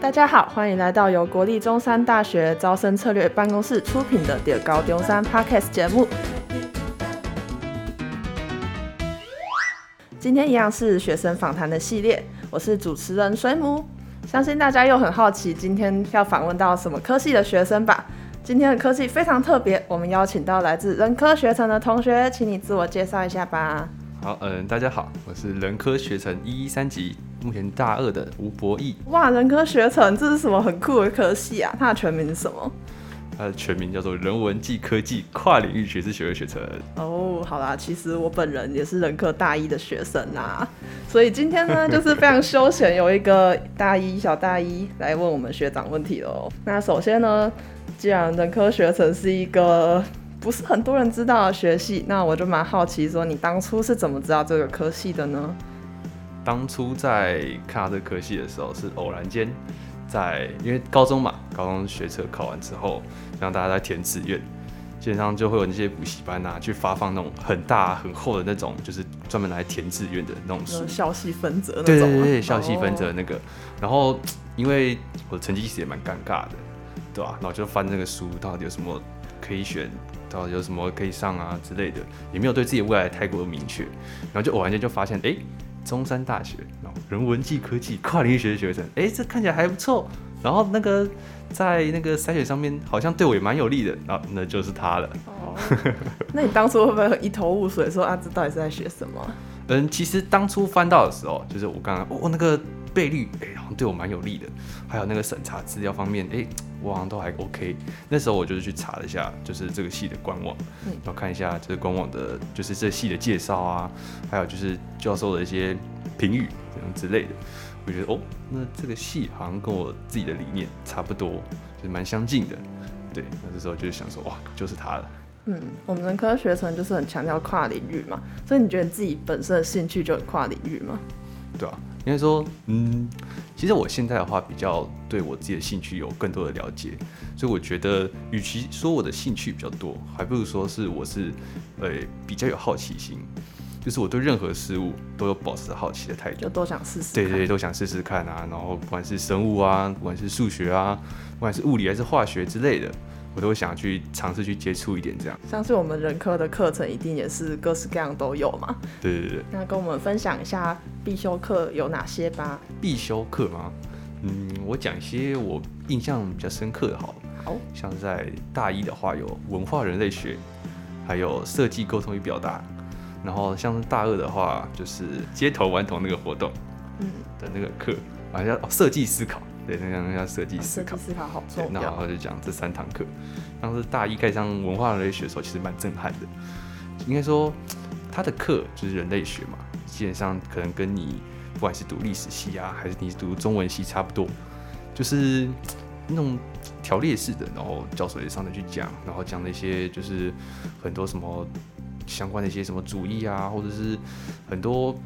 大家好，欢迎来到由国立中山大学招生策略办公室出品的《中猴中山》Podcast 节目。今天一样是学生访谈的系列，我是主持人水母。相信大家又很好奇，今天要访问到什么科系的学生吧？今天的科系非常特别，我们邀请到来自人科学程的同学，请你自我介绍一下吧。好，嗯，大家好，我是人科学程一一三级。目前大二的吴博义，哇，人科学程这是什么很酷的科系啊？它的全名是什么？它的全名叫做人文暨科技跨领域学士学位学程。哦，好啦，其实我本人也是人科大一的学生啊，所以今天呢，就是非常休闲，有一个大一小大一来问我们学长问题喽。那首先呢，既然人科学程是一个不是很多人知道的学系，那我就蛮好奇，说你当初是怎么知道这个科系的呢？当初在看到这个科系的时候，是偶然间在，因为高中嘛，高中学测考完之后，让大家在填志愿，基本上就会有那些补习班啊，去发放那种很大很厚的那种，就是专门来填志愿的那种书，校系分则那种。对对对，校系分则那个。然后因为我的成绩其实也蛮尴尬的，对吧？然后就翻那个书，到底有什么可以选，到底有什么可以上啊之类的，也没有对自己未来太过的明确。然后就偶然间就发现，哎。中山大学，然后人文暨科技跨领域学的学生，哎，这看起来还不错。然后那个在那个筛选上面好像对我也蛮有利的，然后那就是他了。哦，那你当初会不会一头雾水，说啊，这到底是在学什么？嗯，其实当初翻到的时候，就是我刚刚哦那个。倍率哎，好像对我蛮有利的。还有那个审查资料方面，哎，我好像都还 OK。那时候我就是去查了一下，就是这个系的官网，嗯，然后看一下这个官网的，就是这系的介绍啊，还有就是教授的一些评语这样之类的。我觉得哦，那这个系好像跟我自己的理念差不多，就是蛮相近的。对，那这时候就是想说，哇，就是它了。嗯，我们人科学程就是很强调跨领域嘛，所以你觉得你自己本身的兴趣就很跨领域吗？对啊。应该说，嗯，其实我现在的话比较对我自己的兴趣有更多的了解，所以我觉得，与其说我的兴趣比较多，还不如说是我是，呃，比较有好奇心，就是我对任何事物都有保持好奇的态度，就都想试试，对对对，都想试试看啊，然后不管是生物啊，不管是数学啊，不管是物理还是化学之类的。我都想去尝试去接触一点，这样。像是我们人科的课程，一定也是各式各样都有嘛。对对对。那跟我们分享一下必修课有哪些吧？必修课吗？嗯，我讲一些我印象比较深刻的好。好。像在大一的话，有文化人类学，还有设计沟通与表达。然后像大二的话，就是街头顽童那个活动，嗯，的那个课，好像设计思考。对，那样那样设计思考，设计思考好重要。那然后就讲这三堂课，当时大一开始上文化人类学的时候，其实蛮震撼的。应该说，他的课就是人类学嘛，基本上可能跟你不管是读历史系啊，还是你读中文系差不多，就是那种条列式的，然后教授也上来去讲，然后讲那些就是很多什么相关的一些什么主义啊，或者是很多。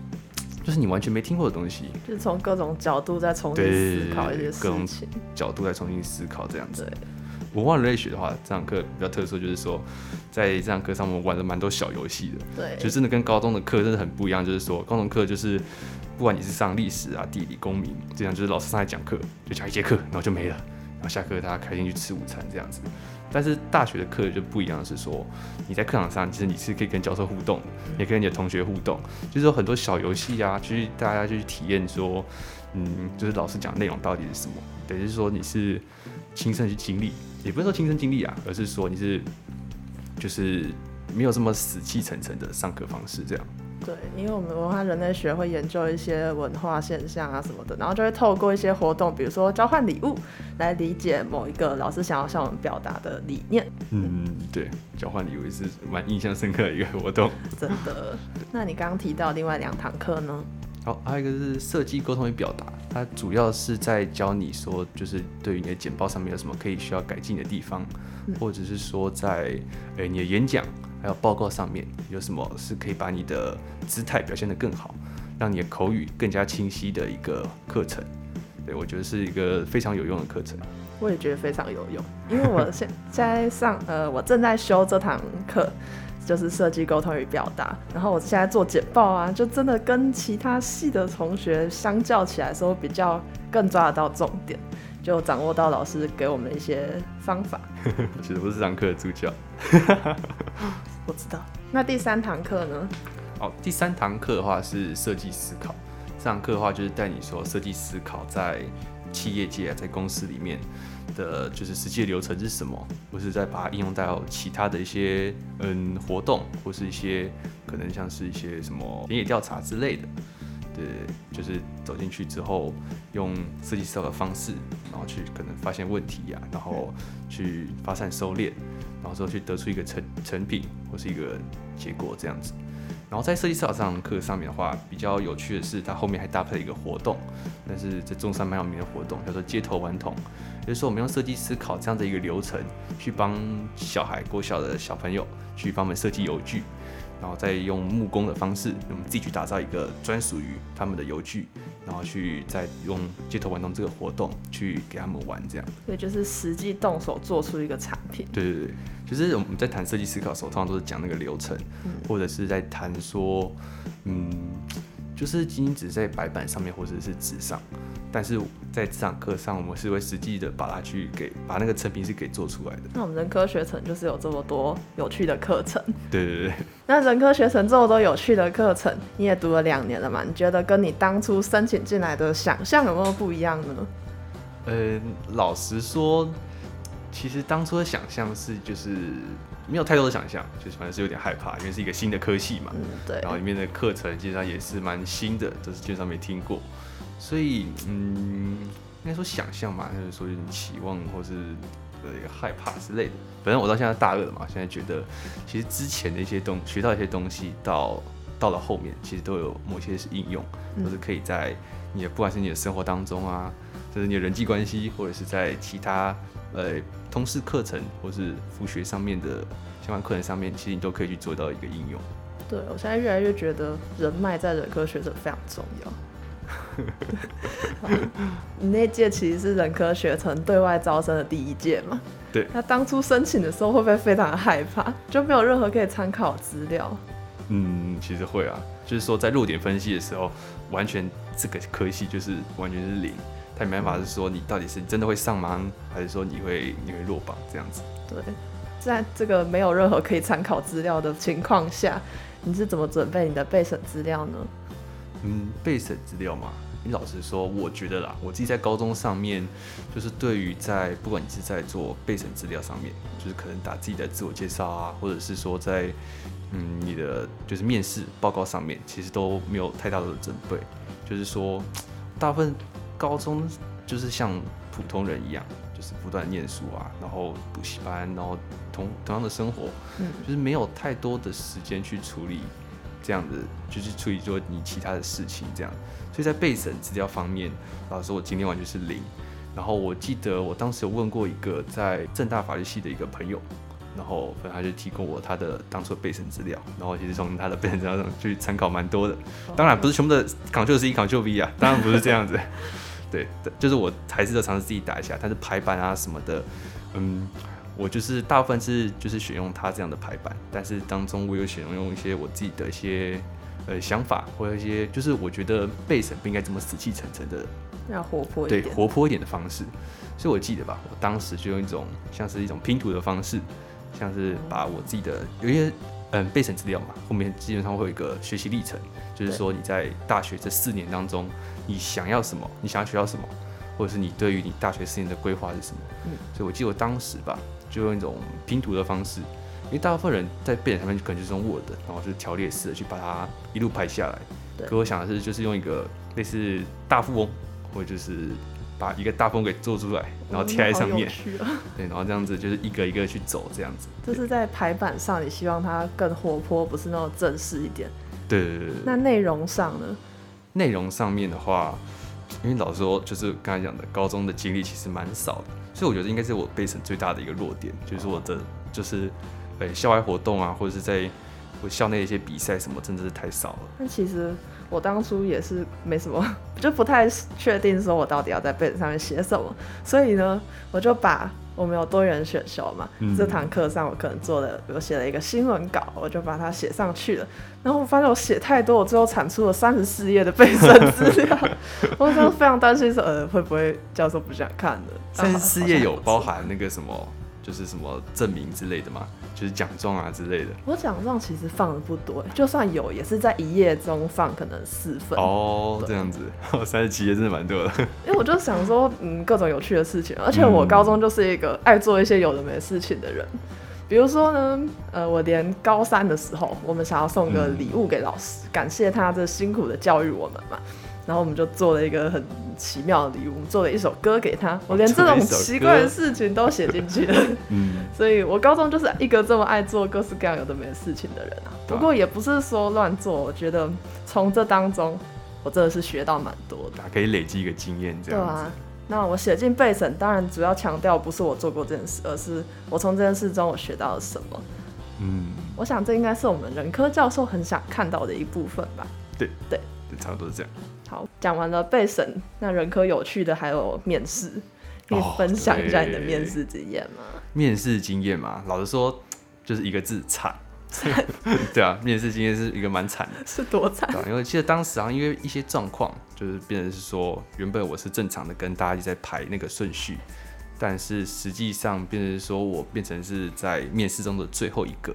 就是你完全没听过的东西，就是从各种角度再重新思考一些事情，各种角度再重新思考这样子。对，文化人类学的话，这堂课比较特殊，就是说在这堂课上我们玩了蛮多小游戏的。对，就真的跟高中的课真的很不一样。就是说，高中课就是不管你是上历史啊、地理、公民，这样就是老师上来讲课，就讲一节课，然后就没了，下课大家开心去吃午餐这样子。但是大学的课就不一样，是说你在课堂上，其实你是可以跟教授互动，也跟你的同学互动，就是说很多小游戏啊，就是大家就去体验说，嗯，就是老师讲内容到底是什么，等于是说你是亲身去经历，也不是说亲身经历啊，而是说你是就是没有这么死气沉沉的上课方式这样。对，因为我们文化人类学会研究一些文化现象啊什么的，然后就会透过一些活动，比如说交换礼物，来理解某一个老师想要向我们表达的理念。嗯，对，交换礼物也是蛮印象深刻的一个活动。真的？那你刚刚提到另外两堂课呢？好，还有一个是设计沟通与表达，它主要是在教你说，就是对于你的简报上面有什么可以需要改进的地方，嗯、或者是说在诶你的演讲。还有报告上面有什么是可以把你的姿态表现得更好，让你的口语更加清晰的一个课程？对，我觉得是一个非常有用的课程。我也觉得非常有用，因为我现在上 呃，我正在修这堂课，就是设计沟通与表达。然后我现在做简报啊，就真的跟其他系的同学相较起来说，比较更抓得到重点。就掌握到老师给我们的一些方法。其实不是这堂课的助教。我知道。那第三堂课呢？哦，第三堂课的话是设计思考。这堂课的话就是带你说设计思考在企业界啊，在公司里面的就是实际流程是什么，或是再把它应用到其他的一些嗯活动，或是一些可能像是一些什么田野调查之类的。呃，就是走进去之后，用设计思考的方式，然后去可能发现问题呀、然后去发散收敛，然后之后去得出一个成成品或是一个结果这样子。然后在设计思考这堂课上面的话，比较有趣的是，它后面还搭配了一个活动，但是在中山蛮有名的活动，叫做街头顽童，也就是说我们用设计思考这样的一个流程，去帮小孩国小的小朋友去帮我们设计游具。然后再用木工的方式，我们自己去打造一个专属于他们的游具，然后去再用街头玩童这个活动去给他们玩，这样。对，就是实际动手做出一个产品。对对对，就是我们在谈设计思考的时候，通常都是讲那个流程，嗯、或者是在谈说，嗯。就是仅仅只在白板上面或者是纸上，但是在这堂课上，我们是会实际的把它去给把那个成品是给做出来的。那我们人科学城就是有这么多有趣的课程。对对对。那人科学城这么多有趣的课程，你也读了两年了嘛？你觉得跟你当初申请进来的想象有没有不一样呢？呃，老实说，其实当初的想象是就是。没有太多的想象，就是反正是有点害怕，因为是一个新的科系嘛。嗯，对。然后里面的课程基本上也是蛮新的，就是基本上没听过，所以嗯，应该说想象嘛，就是说有点期望或是呃害怕之类的。反正我到现在大二了嘛，现在觉得其实之前的一些东学到一些东西到，到到了后面，其实都有某些是应用，都是可以在你的不管是你的生活当中啊，就是你的人际关系，或者是在其他。呃，通识课程或是辅学上面的相关课程上面，其实你都可以去做到一个应用。对，我现在越来越觉得人脉在人科学者非常重要。你那届其实是人科学城对外招生的第一届嘛？对。那当初申请的时候会不会非常的害怕？就没有任何可以参考资料？嗯，其实会啊，就是说在弱点分析的时候，完全这个科系就是完全是零。他没办法是说你到底是真的会上吗？还是说你会你会落榜这样子？对，在这个没有任何可以参考资料的情况下，你是怎么准备你的备审资料呢？嗯，备审资料嘛，你老实说，我觉得啦，我自己在高中上面，就是对于在不管你是在做备审资料上面，就是可能打自己的自我介绍啊，或者是说在嗯你的就是面试报告上面，其实都没有太大的准备，就是说大部分。高中就是像普通人一样，就是不断念书啊，然后补习班，然后同同样的生活，嗯，就是没有太多的时间去处理这样的，就是处理做你其他的事情这样。所以在备审资料方面，老师我今天完全是零。然后我记得我当时有问过一个在政大法律系的一个朋友，然后反正他就提供我他的当初的备审资料，然后其实从他的备审资料上去参考蛮多的。当然不是全部的 Ctrl C Ctrl V 啊，当然不是这样子。对，就是我还是要尝试自己打一下，但是排版啊什么的，嗯，我就是大部分是就是选用它这样的排版，但是当中我有选用一些我自己的一些呃想法，或者一些就是我觉得备审不应该这么死气沉沉的，要活泼一点，对，活泼一点的方式。所以我记得吧，我当时就用一种像是一种拼图的方式，像是把我自己的有一些嗯备审资料嘛，后面基本上会有一个学习历程，就是说你在大学这四年当中。你想要什么？你想要学到什么？或者是你对于你大学四年的规划是什么？嗯，所以我记得我当时吧，就用一种拼图的方式，因为大部分人在背景上面可能就是用 Word，然后就是条列式的去把它一路排下来。对。可我想的是，就是用一个类似大富翁，或者就是把一个大富翁给做出来，然后贴在上面。哦，对，然后这样子就是一个一个去走，这样子。就是在排版上，你希望它更活泼，不是那种正式一点。对对对对。那内容上呢？内容上面的话，因为老实说，就是刚才讲的，高中的经历其实蛮少的，所以我觉得应该是我备审最大的一个弱点，就是我的就是，呃，校外活动啊，或者是在我校内一些比赛什么，真的是太少了。但其实我当初也是没什么，就不太确定说我到底要在备审上面写什么，所以呢，我就把我们有多元选修嘛，嗯、这堂课上我可能做的，我写了一个新闻稿，我就把它写上去了。然后我发现我写太多，我最后产出了三十四页的备审资料，我当时非常担心说，呃，会不会教授不想看的？三十四页有包含那个什么？就是什么证明之类的嘛，就是奖状啊之类的。我奖状其实放的不多，就算有，也是在一页中放可能四份。哦，这样子，三十七页真的蛮多的。因为我就想说，嗯，各种有趣的事情，而且我高中就是一个爱做一些有的没的事情的人。嗯、比如说呢，呃，我连高三的时候，我们想要送个礼物给老师，嗯、感谢他这辛苦的教育我们嘛。然后我们就做了一个很奇妙的礼物，做了一首歌给他。我连这种奇怪的事情都写进去了。嗯，所以我高中就是一个这么爱做各式各样有的没的事情的人啊。不过也不是说乱做，我觉得从这当中我真的是学到蛮多的，可以累积一个经验这样。对啊，那我写进备审，当然主要强调不是我做过这件事，而是我从这件事中我学到了什么。嗯，我想这应该是我们人科教授很想看到的一部分吧。对对，差不多是这样。好，讲完了备审，那人科有趣的还有面试，可以分享一下你的面试经验吗？哦、面试经验嘛，老实说就是一个字惨。惨 对啊，面试经验是一个蛮惨的。是多惨？因为其实当时啊，因为一些状况，就是变成是说，原本我是正常的跟大家一直在排那个顺序，但是实际上变成说我变成是在面试中的最后一个。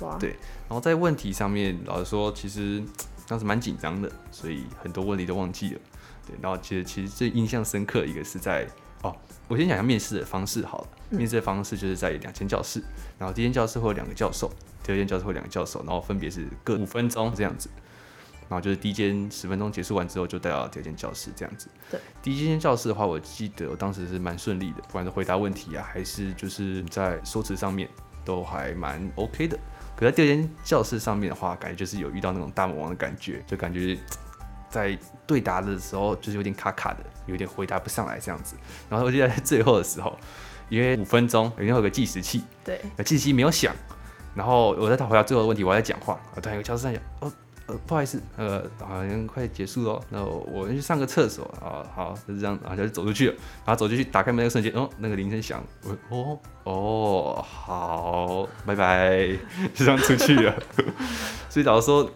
哇。对，然后在问题上面，老实说，其实。当时蛮紧张的，所以很多问题都忘记了。对，然后其实其实最印象深刻一个是在哦，我先讲一下面试的方式好了。嗯、面试的方式就是在两间教室，然后第一间教室会有两个教授，第二间教室会有两个教授，然后分别是各五分钟这样子。然后就是第一间十分钟结束完之后，就带到第二间教室这样子。对，第一间教室的话，我记得我当时是蛮顺利的，不管是回答问题啊，还是就是在说辞上面都还蛮 OK 的。可在第二间教室上面的话，感觉就是有遇到那种大魔王的感觉，就感觉在对答的时候就是有点卡卡的，有点回答不上来这样子。然后我记得在最后的时候，因为五分钟，肯定会有个计时器，对，计时器没有响，然后我在他回答最后的问题，我还在讲话，突然有个教室在讲，哦。呃，不好意思，呃，好像快结束了，那我我去上个厕所啊，好，就是这样，然后就走出去了，然后走进去打开门那个瞬间，哦，那个铃声响，我哦哦，好，拜拜，就这样出去了，所以老实说，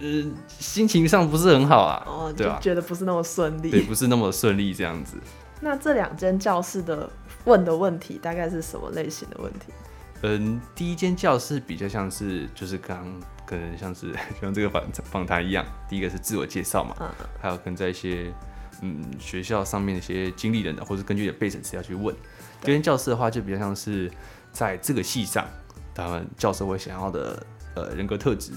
呃，心情上不是很好啊，哦，对吧？觉得不是那么顺利，对，不是那么顺利这样子。那这两间教室的问的问题大概是什么类型的问题？嗯，第一间教室比较像是就是刚。可能像是 像这个访访谈一样，第一个是自我介绍嘛，嗯、还有跟在一些嗯学校上面的一些经历人的，或是根据你的背景资料去问。这间教室的话，就比较像是在这个系上，他们教授会想要的呃人格特质，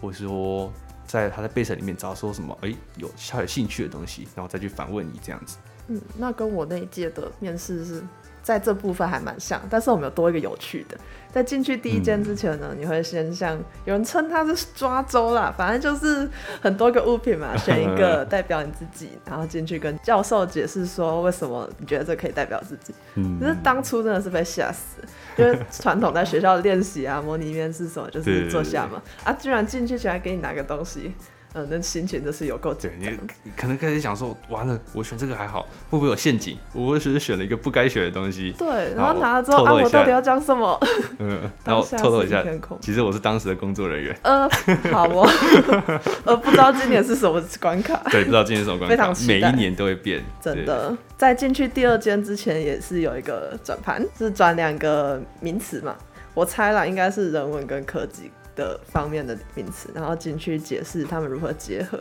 或是说在他的背审里面找说什么哎、欸、有他有兴趣的东西，然后再去反问你这样子。嗯，那跟我那一届的面试是。在这部分还蛮像，但是我们有多一个有趣的。在进去第一间之前呢，嗯、你会先像有人称它是抓周啦，反正就是很多个物品嘛，选一个代表你自己，然后进去跟教授解释说为什么你觉得这可以代表自己。嗯，就是当初真的是被吓死，因为传统在学校练习啊，模拟面试什么，就是坐下嘛，啊，居然进去居然给你拿个东西。嗯，那心情真是有够紧张。你可能开始想说，完了，我选这个还好，会不会有陷阱？我只是选了一个不该选的东西。对，然后拿了之后，啊，我到底要讲什么？嗯，然后透露一下，其实我是当时的工作人员。呃，好哦，呃，不知道今年是什么关卡。对，不知道今年是什么关卡。非常。每一年都会变。真的，在进去第二间之前，也是有一个转盘，是转两个名词嘛？我猜啦，应该是人文跟科技。的方面的名词，然后进去解释他们如何结合。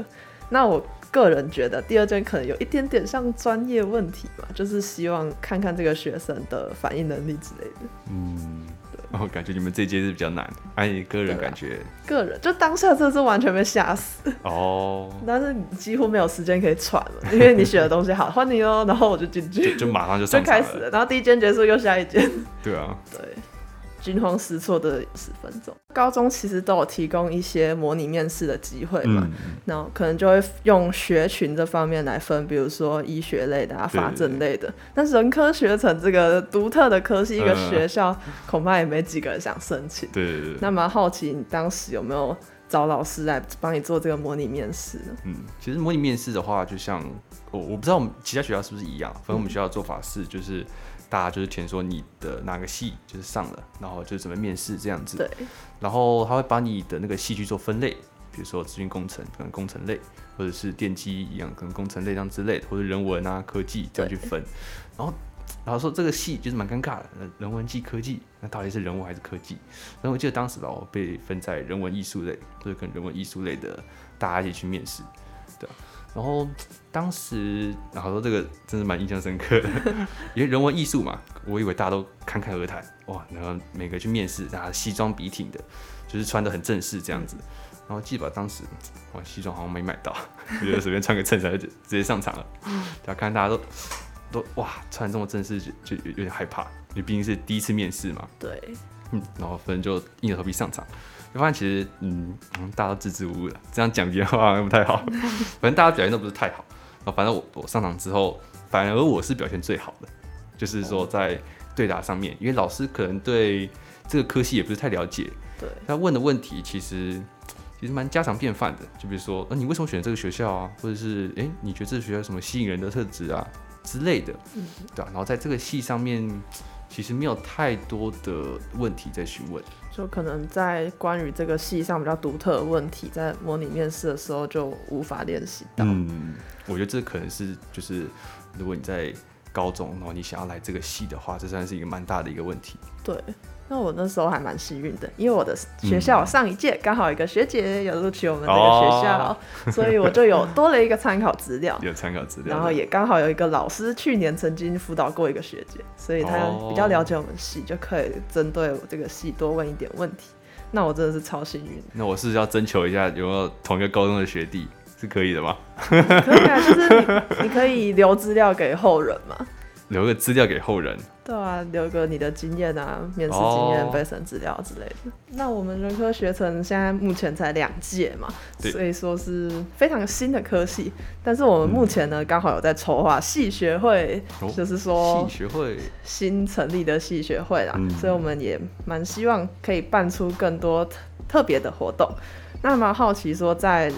那我个人觉得第二间可能有一点点像专业问题嘛，就是希望看看这个学生的反应能力之类的。嗯，对。我、哦、感觉你们这届是比较难，哎，你个人感觉？个人就当下这是完全被吓死哦，但是你几乎没有时间可以喘了，因为你写的东西好，欢迎哦，然后我就进去 就，就马上就就开始了，然后第一间结束又下一间。对啊，对。惊慌失措的十分钟。高中其实都有提供一些模拟面试的机会嘛，然后、嗯、可能就会用学群这方面来分，比如说医学类的啊、法政类的。但是人科学程这个独特的科系，一个学校恐怕也没几个人想申请。对对对。那蛮好奇，你当时有没有找老师来帮你做这个模拟面试呢？嗯，其实模拟面试的话，就像我我不知道我们其他学校是不是一样，反正我们学校的做法是就是大家就是填说你的哪个系就是上了，然后就准备面试这样子。对。然后他会把你的那个系去做分类，比如说资讯工程可能工程类，或者是电机一样可能工程类这样之类的，或者人文啊科技这样去分。然后然后说这个系就是蛮尴尬的，人文暨科技，那到底是人文还是科技？然后我记得当时吧，我被分在人文艺术类，就是跟人文艺术类的大家一起去面试，对。然后当时，然后说这个真是蛮印象深刻的，因为人文艺术嘛，我以为大家都侃侃而谈，哇，然后每个去面试，大家西装笔挺的，就是穿的很正式这样子。然后记得当时，哇，西装好像没买到，就随便穿个衬衫就 直接上场了，然后看大家都。都哇，穿这么正式就就有点害怕，因为毕竟是第一次面试嘛。对，嗯，然后反正就硬着头皮上场，就发现其实嗯，大家都支支吾吾的，这样讲别人话好像不太好。反正大家表现都不是太好，然后反正我我上场之后，反而我是表现最好的，就是说在对答上面，因为老师可能对这个科系也不是太了解，对，他问的问题其实其实蛮家常便饭的，就比如说，那、呃、你为什么选这个学校啊？或者是哎，你觉得这个学校有什么吸引人的特质啊？之类的，嗯，对啊，然后在这个系上面，其实没有太多的问题在询问，就可能在关于这个系上比较独特的问题，在模拟面试的时候就无法练习到。嗯，我觉得这可能是就是如果你在高中，然后你想要来这个系的话，这算是一个蛮大的一个问题。对。那我那时候还蛮幸运的，因为我的学校上一届刚好一个学姐有录取我们这个学校，哦、所以我就有多了一个参考资料。有参考资料。然后也刚好有一个老师去年曾经辅导过一个学姐，所以他比较了解我们系，就可以针对我这个系多问一点问题。那我真的是超幸运。那我是要征求一下有没有同一个高中的学弟，是可以的吗？可以啊，就是你，你可以留资料给后人嘛。留个资料给后人，对啊，留个你的经验啊，面试经验、备审资料之类的。那我们人科学程现在目前才两届嘛，所以说是非常新的科系。但是我们目前呢，刚、嗯、好有在筹划系学会，哦、就是说系学会新成立的系学会啦，嗯、所以我们也蛮希望可以办出更多特别的活动。那蛮好奇说在。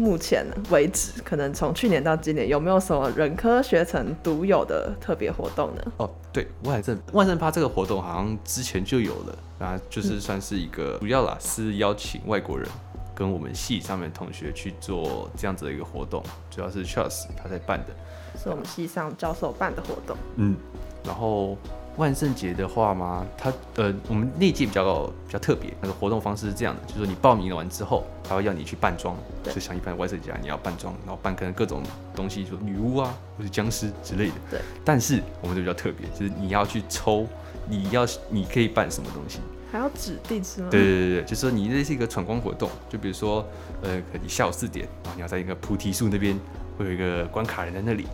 目前为止，可能从去年到今年，有没有什么人科学城独有的特别活动呢？哦，对，万圣万圣趴这个活动好像之前就有了，啊，就是算是一个主要啦，是邀请外国人跟我们系上面同学去做这样子的一个活动，主要是 Charles 他在办的，是我们系上教授办的活动。嗯，然后。万圣节的话嘛，它呃，我们那届比较比较特别，那个活动方式是这样的，就是说你报名了完之后，他会要你去扮装，就像一般万圣节你要扮装，然后扮可能各种东西，说女巫啊，或是僵尸之类的。对。但是我们就比较特别，就是你要去抽，你要你可以扮什么东西，还要指定是吗？对对对对，就是说你这是一个闯关活动，就比如说呃，你下午四点，然后你要在一个菩提树那边，会有一个关卡人在那里。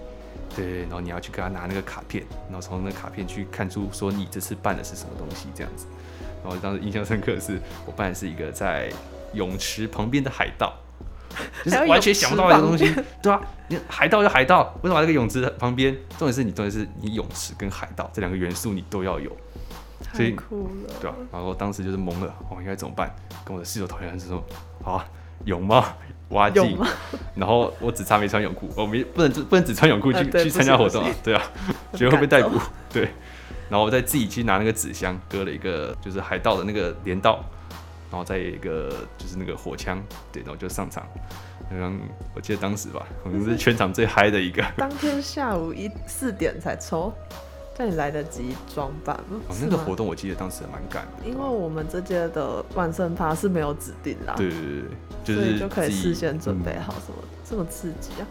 对，然后你要去给他拿那个卡片，然后从那个卡片去看出说你这次办的是什么东西这样子。然后当时印象深刻的是，我办的是一个在泳池旁边的海盗，就是完全想不到的一个东西。对啊，你海盗就海盗，为什么把这个泳池旁边？重点是你重点是你泳池跟海盗这两个元素你都要有。太酷了。对啊，然后当时就是懵了，我应该怎么办？跟我的室友讨论是说，好啊，泳吗？挖井，然后我只差没穿泳裤，我没不能不能只穿泳裤去、啊、去参加活动啊，对啊，觉得会被逮捕，对，然后我再自己去拿那个纸箱，割了一个就是海盗的那个镰刀，然后再一个就是那个火枪，对，然后就上场，嗯，我记得当时吧，可能是全场最嗨的一个，当天下午一四点才抽。那你来得及装扮吗？哦，那个活动我记得当时蛮赶的，因为我们这届的万圣趴是没有指定啦。对对对，就是所以就可以事先准备好什么，嗯、这么刺激啊！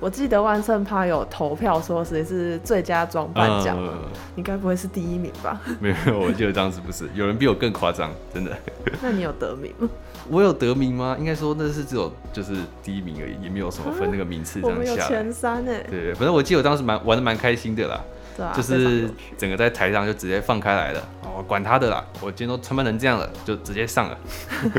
我记得万圣趴有投票说谁是最佳装扮奖，嗯、你该不会是第一名吧？没有，我记得当时不是，有人比我更夸张，真的。那你有得名吗？我有得名吗？应该说那是只有就是第一名而已，也没有什么分那个名次这样下来。我们有前三哎。对对，反正我记得我当时蛮玩的蛮开心的啦。啊、就是整个在台上就直接放开来了，哦，管他的啦，我今天都穿扮成这样了，就直接上了。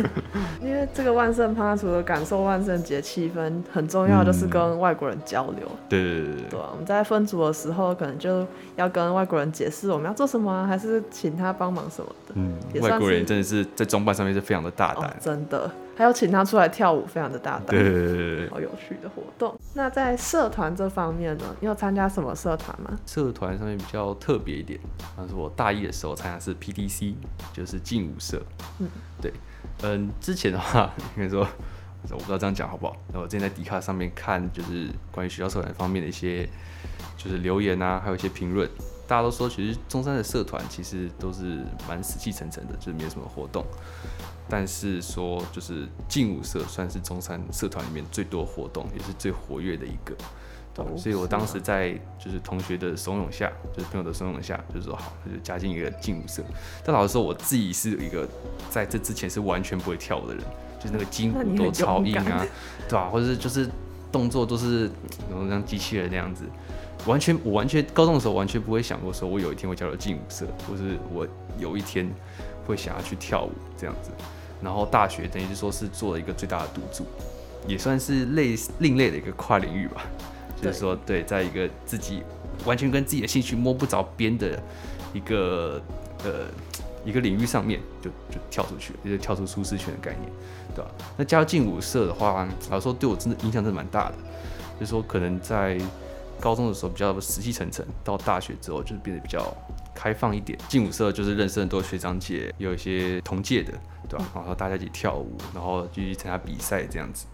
因为这个万圣趴除了感受万圣节气氛，很重要就是跟外国人交流。嗯、对对对对。对啊，我们在分组的时候，可能就要跟外国人解释我们要做什么，还是请他帮忙什么的。嗯，外国人真的是在装扮上面是非常的大胆、哦，真的。还有请他出来跳舞，非常的大胆，对对对对，好有趣的活动。那在社团这方面呢，你有参加什么社团吗？社团上面比较特别一点，那是我大一的时候参加是 PTC，就是劲舞社。嗯，对，嗯，之前的话，应该说。我不知道这样讲好不好。那我之前在迪卡上面看，就是关于学校社团方面的一些，就是留言啊，还有一些评论，大家都说，其实中山的社团其实都是蛮死气沉沉的，就是没有什么活动。但是说，就是劲舞社算是中山社团里面最多活动，也是最活跃的一个。对，所以我当时在就是同学的怂恿下，就是朋友的怂恿下，就是说好，就加进一个劲舞社。但老实说，我自己是一个在这之前是完全不会跳舞的人。就是那个筋骨都超硬啊，对吧、啊？或者是就是动作都是然后像机器人那样子，完全我完全高中的时候完全不会想过说，我有一天会加入劲舞社，或是我有一天会想要去跳舞这样子。然后大学等于是说是做了一个最大的赌注，也算是类另类的一个跨领域吧。就是说，对，在一个自己完全跟自己的兴趣摸不着边的一个呃。一个领域上面就就跳出去了，就是跳出舒适圈的概念，对吧？那加入劲舞社的话，老实说对我真的影响真的蛮大的。就是说，可能在高中的时候比较死气沉沉，到大学之后就是变得比较开放一点。劲舞社就是认识很多学长姐，有一些同届的，对吧？然后大家一起跳舞，然后继续参加比赛这样子。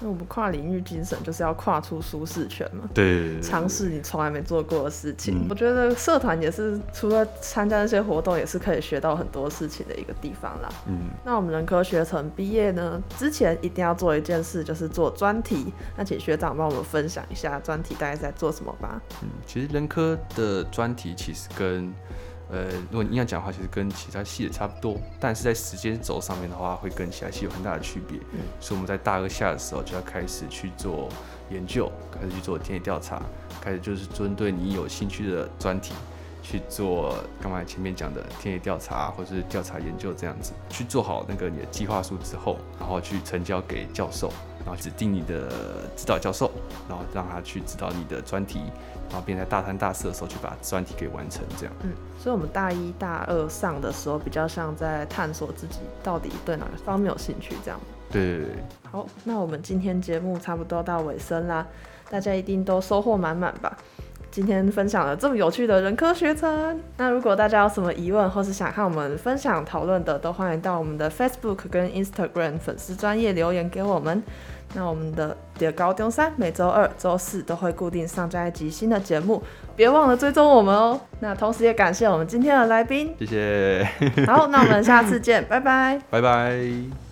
那我们跨领域精神就是要跨出舒适圈嘛，对，尝试你从来没做过的事情。嗯、我觉得社团也是除了参加那些活动，也是可以学到很多事情的一个地方啦。嗯，那我们人科学程毕业呢，之前一定要做一件事，就是做专题。那请学长帮我们分享一下专题大概在做什么吧。嗯，其实人科的专题其实跟呃，如果你要讲的话，其实跟其他系也差不多，但是在时间轴上面的话，会跟其他系有很大的区别。嗯，所以我们在大二下的时候就要开始去做研究，开始去做田野调查，开始就是针对你有兴趣的专题去做，刚才前面讲的田野调查或者是调查研究这样子，去做好那个你的计划书之后，然后去呈交给教授。然后指定你的指导教授，然后让他去指导你的专题，然后并在大三、大四的时候去把专题给完成，这样。嗯，所以我们大一、大二上的时候，比较像在探索自己到底对哪个方面有兴趣，这样。对对对。好，那我们今天节目差不多到尾声啦，大家一定都收获满满吧？今天分享了这么有趣的人科学程，那如果大家有什么疑问或是想看我们分享讨论的，都欢迎到我们的 Facebook 跟 Instagram 粉丝专业留言给我们。那我们的第二高中三每周二、周四都会固定上架一集新的节目，别忘了追踪我们哦。那同时也感谢我们今天的来宾，谢谢。好，那我们下次见，拜拜，拜拜。